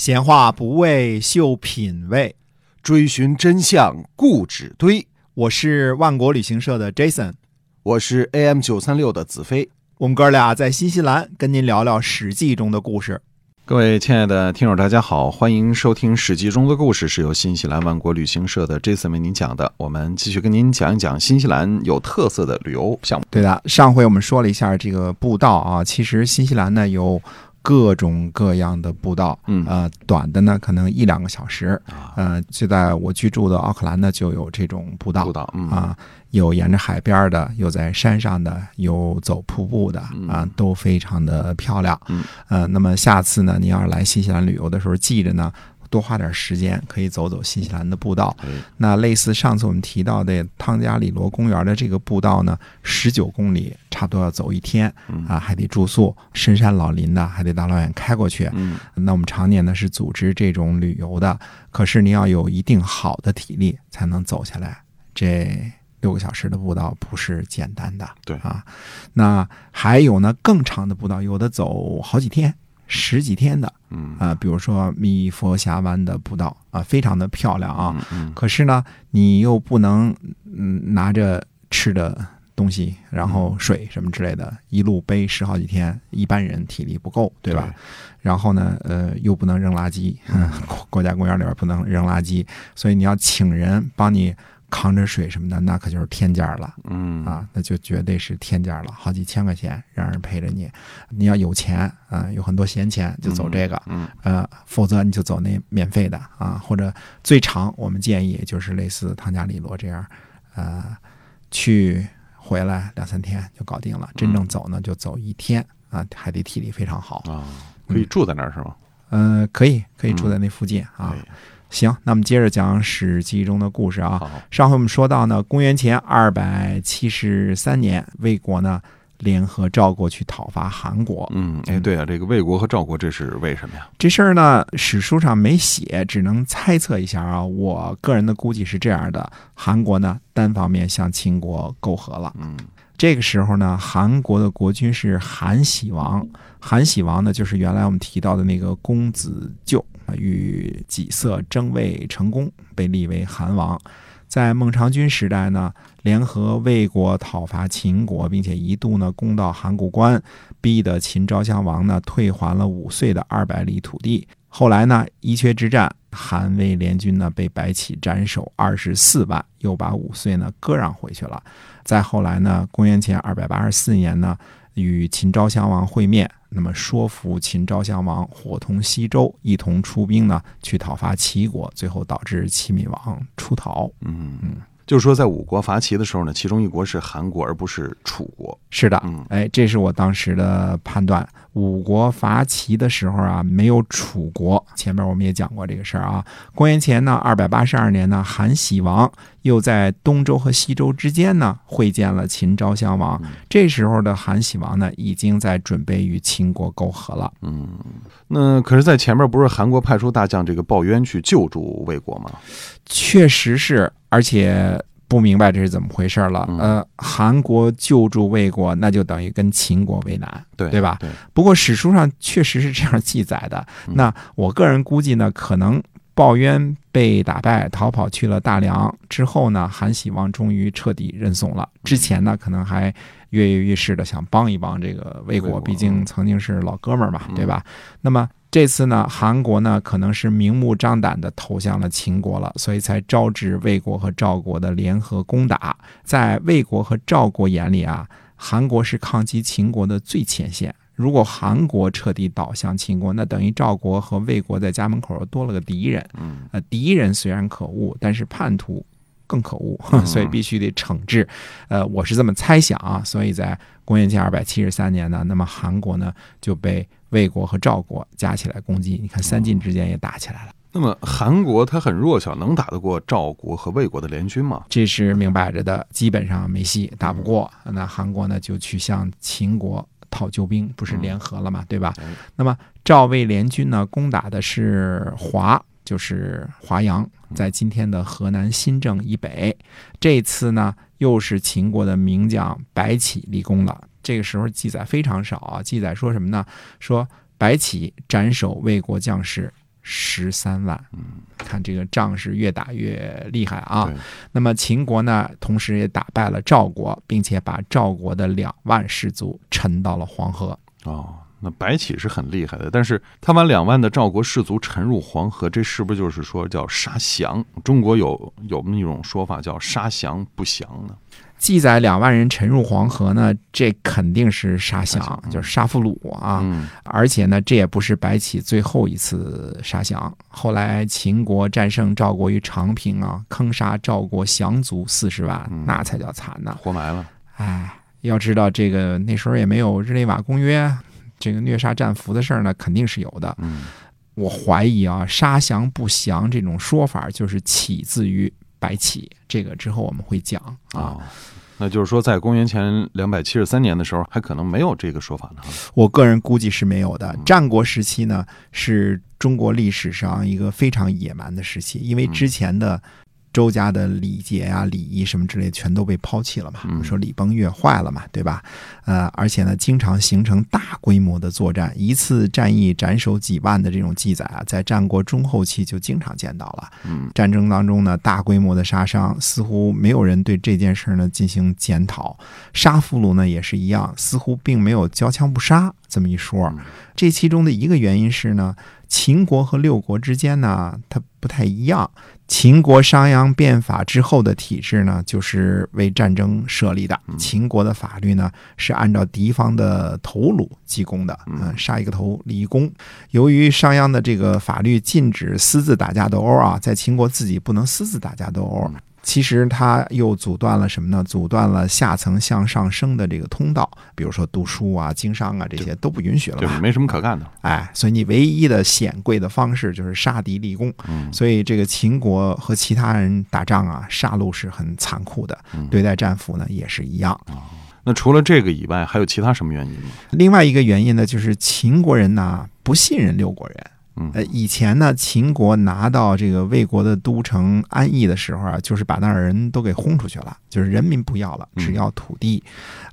闲话不为秀品味，追寻真相固执堆。我是万国旅行社的 Jason，我是 AM 九三六的子飞。我们哥俩在新西兰跟您聊聊《史记》中的故事。各位亲爱的听友，大家好，欢迎收听《史记》中的故事，是由新西兰万国旅行社的 Jason 为您讲的。我们继续跟您讲一讲新西兰有特色的旅游项目。对的，上回我们说了一下这个步道啊，其实新西兰呢有各种各样的步道，嗯呃，短的呢可能一两个小时，啊，呃，就在我居住的奥克兰呢就有这种步道步道，嗯啊，有沿着海边的，有在山上的，有走瀑布的啊，都非常的漂亮。嗯，呃，那么下次呢，你要是来新西兰旅游的时候，记着呢。多花点时间，可以走走新西兰的步道。那类似上次我们提到的汤加里罗公园的这个步道呢，十九公里，差不多要走一天嗯啊，还得住宿，深山老林的，还得大老远开过去。嗯那我们常年呢是组织这种旅游的，可是你要有一定好的体力才能走下来。这六个小时的步道不是简单的，对啊。那还有呢更长的步道，有的走好几天、十几天的嗯啊，比如说密佛峡湾的步道啊，非常的漂亮啊。嗯可是呢，你又不能嗯拿着吃的东西，然后水什么之类的，一路背十好几天，一般人体力不够，对吧？对然后呢，呃，又不能扔垃圾，嗯，国国家公园里边不能扔垃圾，所以你要请人帮你扛着水什么的，那可就是天价了。嗯啊，那就绝对是天价了，好几千块钱让人陪着你。你要有钱啊，有很多闲钱就走这个，嗯呃，否则你就走那免费的啊，或者最长我们建议就是类似汤加里罗这样，呃，去回来两三天就搞定了。真正走呢，就走一天啊，还得体力非常好。啊，可以住在那儿是吗？呃，可以可以住在那附近啊。对行，那么接着讲《史记》中的故事啊。好，上回我们说到呢，公元前二百七十三年，魏国呢联合赵国去讨伐韩国。嗯，哎，对啊，这个魏国和赵国这是为什么呀？这事儿呢，史书上没写，只能猜测一下啊。我个人的估计是这样的：韩国呢单方面向秦国媾和了。嗯这个时候呢，韩国的国君是韩喜王。韩喜王呢，就是原来我们提到的那个公子纠，与己色争位成功，被立为韩王。在孟尝君时代呢，联合魏国讨伐秦国，并且一度呢攻到函谷关，逼得秦昭襄王呢退还了五岁的二百里土地。后来呢，伊阙之战，韩魏联军呢被白起斩首二十四万，又把五岁呢割让回去了。再后来呢，公元前二百八十四年呢，与秦昭襄王会面，那么说服秦昭襄王伙同西周，一同出兵呢去讨伐齐国，最后导致齐闵王出逃。嗯嗯，就是说在五国伐齐的时候呢，其中一国是韩国，而不是楚国。是的，嗯哎，这是我当时的判断。五国伐齐的时候啊，没有楚国。前面我们也讲过这个事儿啊。公元前呢，二百八十二年呢，韩喜王又在东周和西周之间呢会见了秦昭襄王。这时候的韩喜王呢，已经在准备与秦国媾和了。嗯，那可是，在前面不是韩国派出大将这个鲍渊去救助魏国吗？确实是，而且不明白这是怎么回事了。嗯呃，韩国救助魏国，那就等于跟秦国为难。对对吧对，不过史书上确实是这样记载的。嗯那我个人估计呢，可能鲍渊被打败，逃跑去了大梁之后呢，韩喜王终于彻底认怂了。之前呢，可能还跃跃欲试的想帮一帮这个魏国，毕竟曾经是老哥们儿嘛，嗯对吧？那么。这次呢，韩国呢可能是明目张胆的投向了秦国了，所以才招致魏国和赵国的联合攻打。在魏国和赵国眼里啊，韩国是抗击秦国的最前线。如果韩国彻底倒向秦国，那等于赵国和魏国在家门口又多了个敌人。嗯呃，敌人虽然可恶，但是叛徒更可恶，所以必须得惩治。呃，我是这么猜想啊。所以在公元前二百七十三年呢，那么韩国呢就被魏国和赵国加起来攻击。你看三晋之间也打起来了。那么韩国它很弱小，能打得过赵国和魏国的联军吗？这是明摆着的，基本上没戏，打不过。那韩国呢就去向秦国讨救兵，不是联合了嘛，对吧嗯？那么赵魏联军呢攻打的是华，就是华阳，在今天的河南新郑以北。这次呢又是秦国的名将白起立功了。这个时候记载非常少啊，记载说什么呢？说白起斩首魏国将士十三万。嗯，看这个仗是越打越厉害啊。那么秦国呢，同时也打败了赵国，并且把赵国的两万士卒沉到了黄河。哦，那白起是很厉害的，但是他把两万的赵国士卒沉入黄河，这是不是就是说叫杀降？中国有有那种说法叫杀降不降呢？记载两万人沉入黄河呢，这肯定是杀降就是杀俘虏啊。嗯而且呢，这也不是白起最后一次杀降。后来秦国战胜赵国于长平啊，坑杀赵国降卒四十万嗯，那才叫惨呢。活埋了。哎，要知道这个那时候也没有日内瓦公约，这个虐杀战俘的事儿呢，肯定是有的。嗯我怀疑啊，杀降不降这种说法就是起自于白起，这个之后我们会讲啊。哦，那就是说，在公元前两百七十三年的时候，还可能没有这个说法呢。我个人估计是没有的嗯。战国时期呢，是中国历史上一个非常野蛮的时期，因为嗯之前的周家的礼节啊、礼仪什么之类的全都被抛弃了嘛，嗯说礼崩乐坏了嘛，对吧？呃，而且呢，经常形成大规模的作战，一次战役斩首几万的这种记载啊，在战国中后期就经常见到了。嗯战争当中呢，大规模的杀伤，似乎没有人对这件事呢进行检讨。杀俘虏呢也是一样，似乎并没有交枪不杀这么一说嗯。这其中的一个原因是呢，秦国和六国之间呢，它不太一样。秦国商鞅变法之后的体制呢，就是为战争设立的。秦国的法律呢，是按照敌方的头颅计功的，嗯，杀一个头立一功。由于商鞅的这个法律禁止私自打架斗殴啊，在秦国自己不能私自打架斗殴。其实他又阻断了什么呢？阻断了下层向上升的这个通道，比如说读书啊、经商啊这些都不允许了吧？就没什么可干的。哎，所以你唯一的显贵的方式就是杀敌立功。嗯所以这个秦国和其他人打仗啊，杀戮是很残酷的，嗯对待战俘呢也是一样。那除了这个以外，还有其他什么原因吗？另外一个原因呢，就是秦国人呢不信任六国人。以前呢，秦国拿到这个魏国的都城安邑的时候啊，就是把那儿人都给轰出去了，就是人民不要了，只要土地。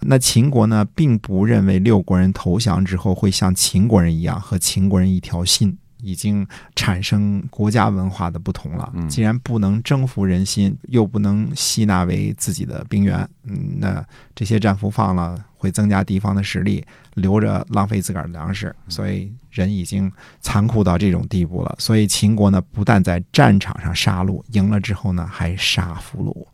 那秦国呢，并不认为六国人投降之后会像秦国人一样和秦国人一条心。已经产生国家文化的不同了嗯。既然不能征服人心，又不能吸纳为自己的兵员，嗯，那这些战俘放了会增加敌方的实力，留着浪费自个儿的粮食，所以人已经残酷到这种地步了。所以秦国呢，不但在战场上杀戮，赢了之后呢，还杀俘虏。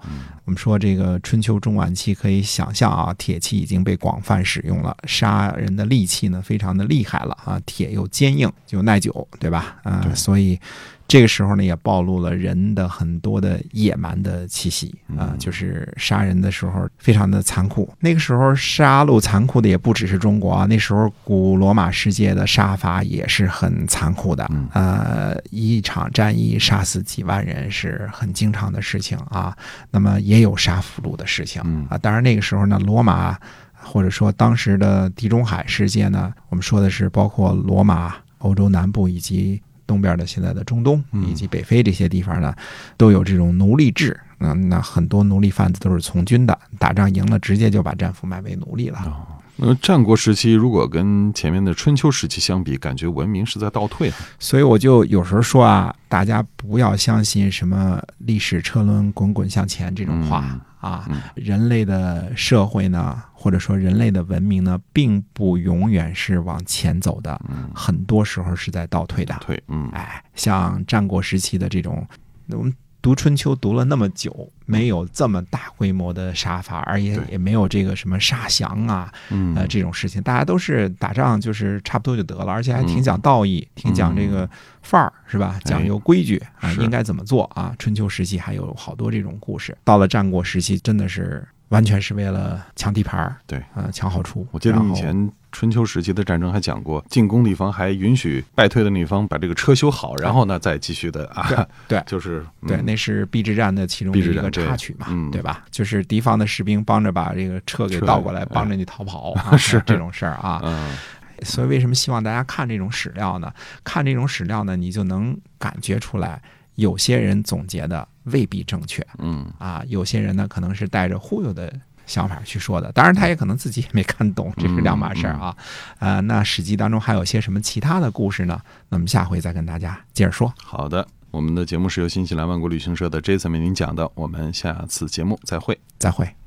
我们说这个春秋中晚期可以想象啊，铁器已经被广泛使用了，杀人的利器呢非常的厉害了啊，铁又坚硬又耐久，对吧？啊、对所以这个时候呢，也暴露了人的很多的野蛮的气息啊、嗯就是杀人的时候非常的残酷。那个时候杀戮残酷的也不只是中国啊，那时候古罗马世界的杀伐也是很残酷的。嗯呃，一场战役杀死几万人是很经常的事情啊。那么也有杀俘虏的事情嗯啊。当然那个时候呢，罗马或者说当时的地中海世界呢，我们说的是包括罗马、欧洲南部以及东边的现在的中东嗯以及北非这些地方呢，都有这种奴隶制。嗯，那很多奴隶贩子都是从军的，打仗赢了直接就把战俘卖为奴隶了。哦，那战国时期如果跟前面的春秋时期相比，感觉文明是在倒退啊。所以我就有时候说啊，大家不要相信什么历史车轮滚滚向前这种话、嗯啊。嗯人类的社会呢，或者说人类的文明呢，并不永远是往前走的，嗯，很多时候是在倒退的。对，嗯哎，像战国时期的这种，我们读春秋读了那么久，没有这么大规模的杀伐，而且也没有这个什么杀降啊，嗯。呃，这种事情，大家都是打仗就是差不多就得了，而且还挺嗯。讲道义，挺讲这个范儿，是吧？讲究规矩啊，应该怎么做啊？春秋时期还有好多这种故事，到了战国时期，真的是完全是为了抢地盘儿，对。啊、抢好处。我记得以前春秋时期的战争还讲过，进攻的一方还允许败退的那一方把这个车修好，然后呢再继续的啊，对 就是对，嗯。那是避之战的其中的一个插曲嘛，嗯。对吧？就是敌方的士兵帮着把这个车给倒过来，哎。帮着你逃跑啊，是。这种事儿啊。嗯。所以为什么希望大家看这种史料呢？看这种史料呢，你就能感觉出来，有些人总结的未必正确。嗯。啊，有些人呢可能是带着忽悠的想法去说的。当然，他也可能自己也没看懂，这是两码事儿啊。呃，那《史记》当中还有些什么其他的故事呢？那么下回再跟大家接着说。好的，我们的节目是由新西兰万国旅行社的 Jason 为您讲的，我们下次节目再会。再会。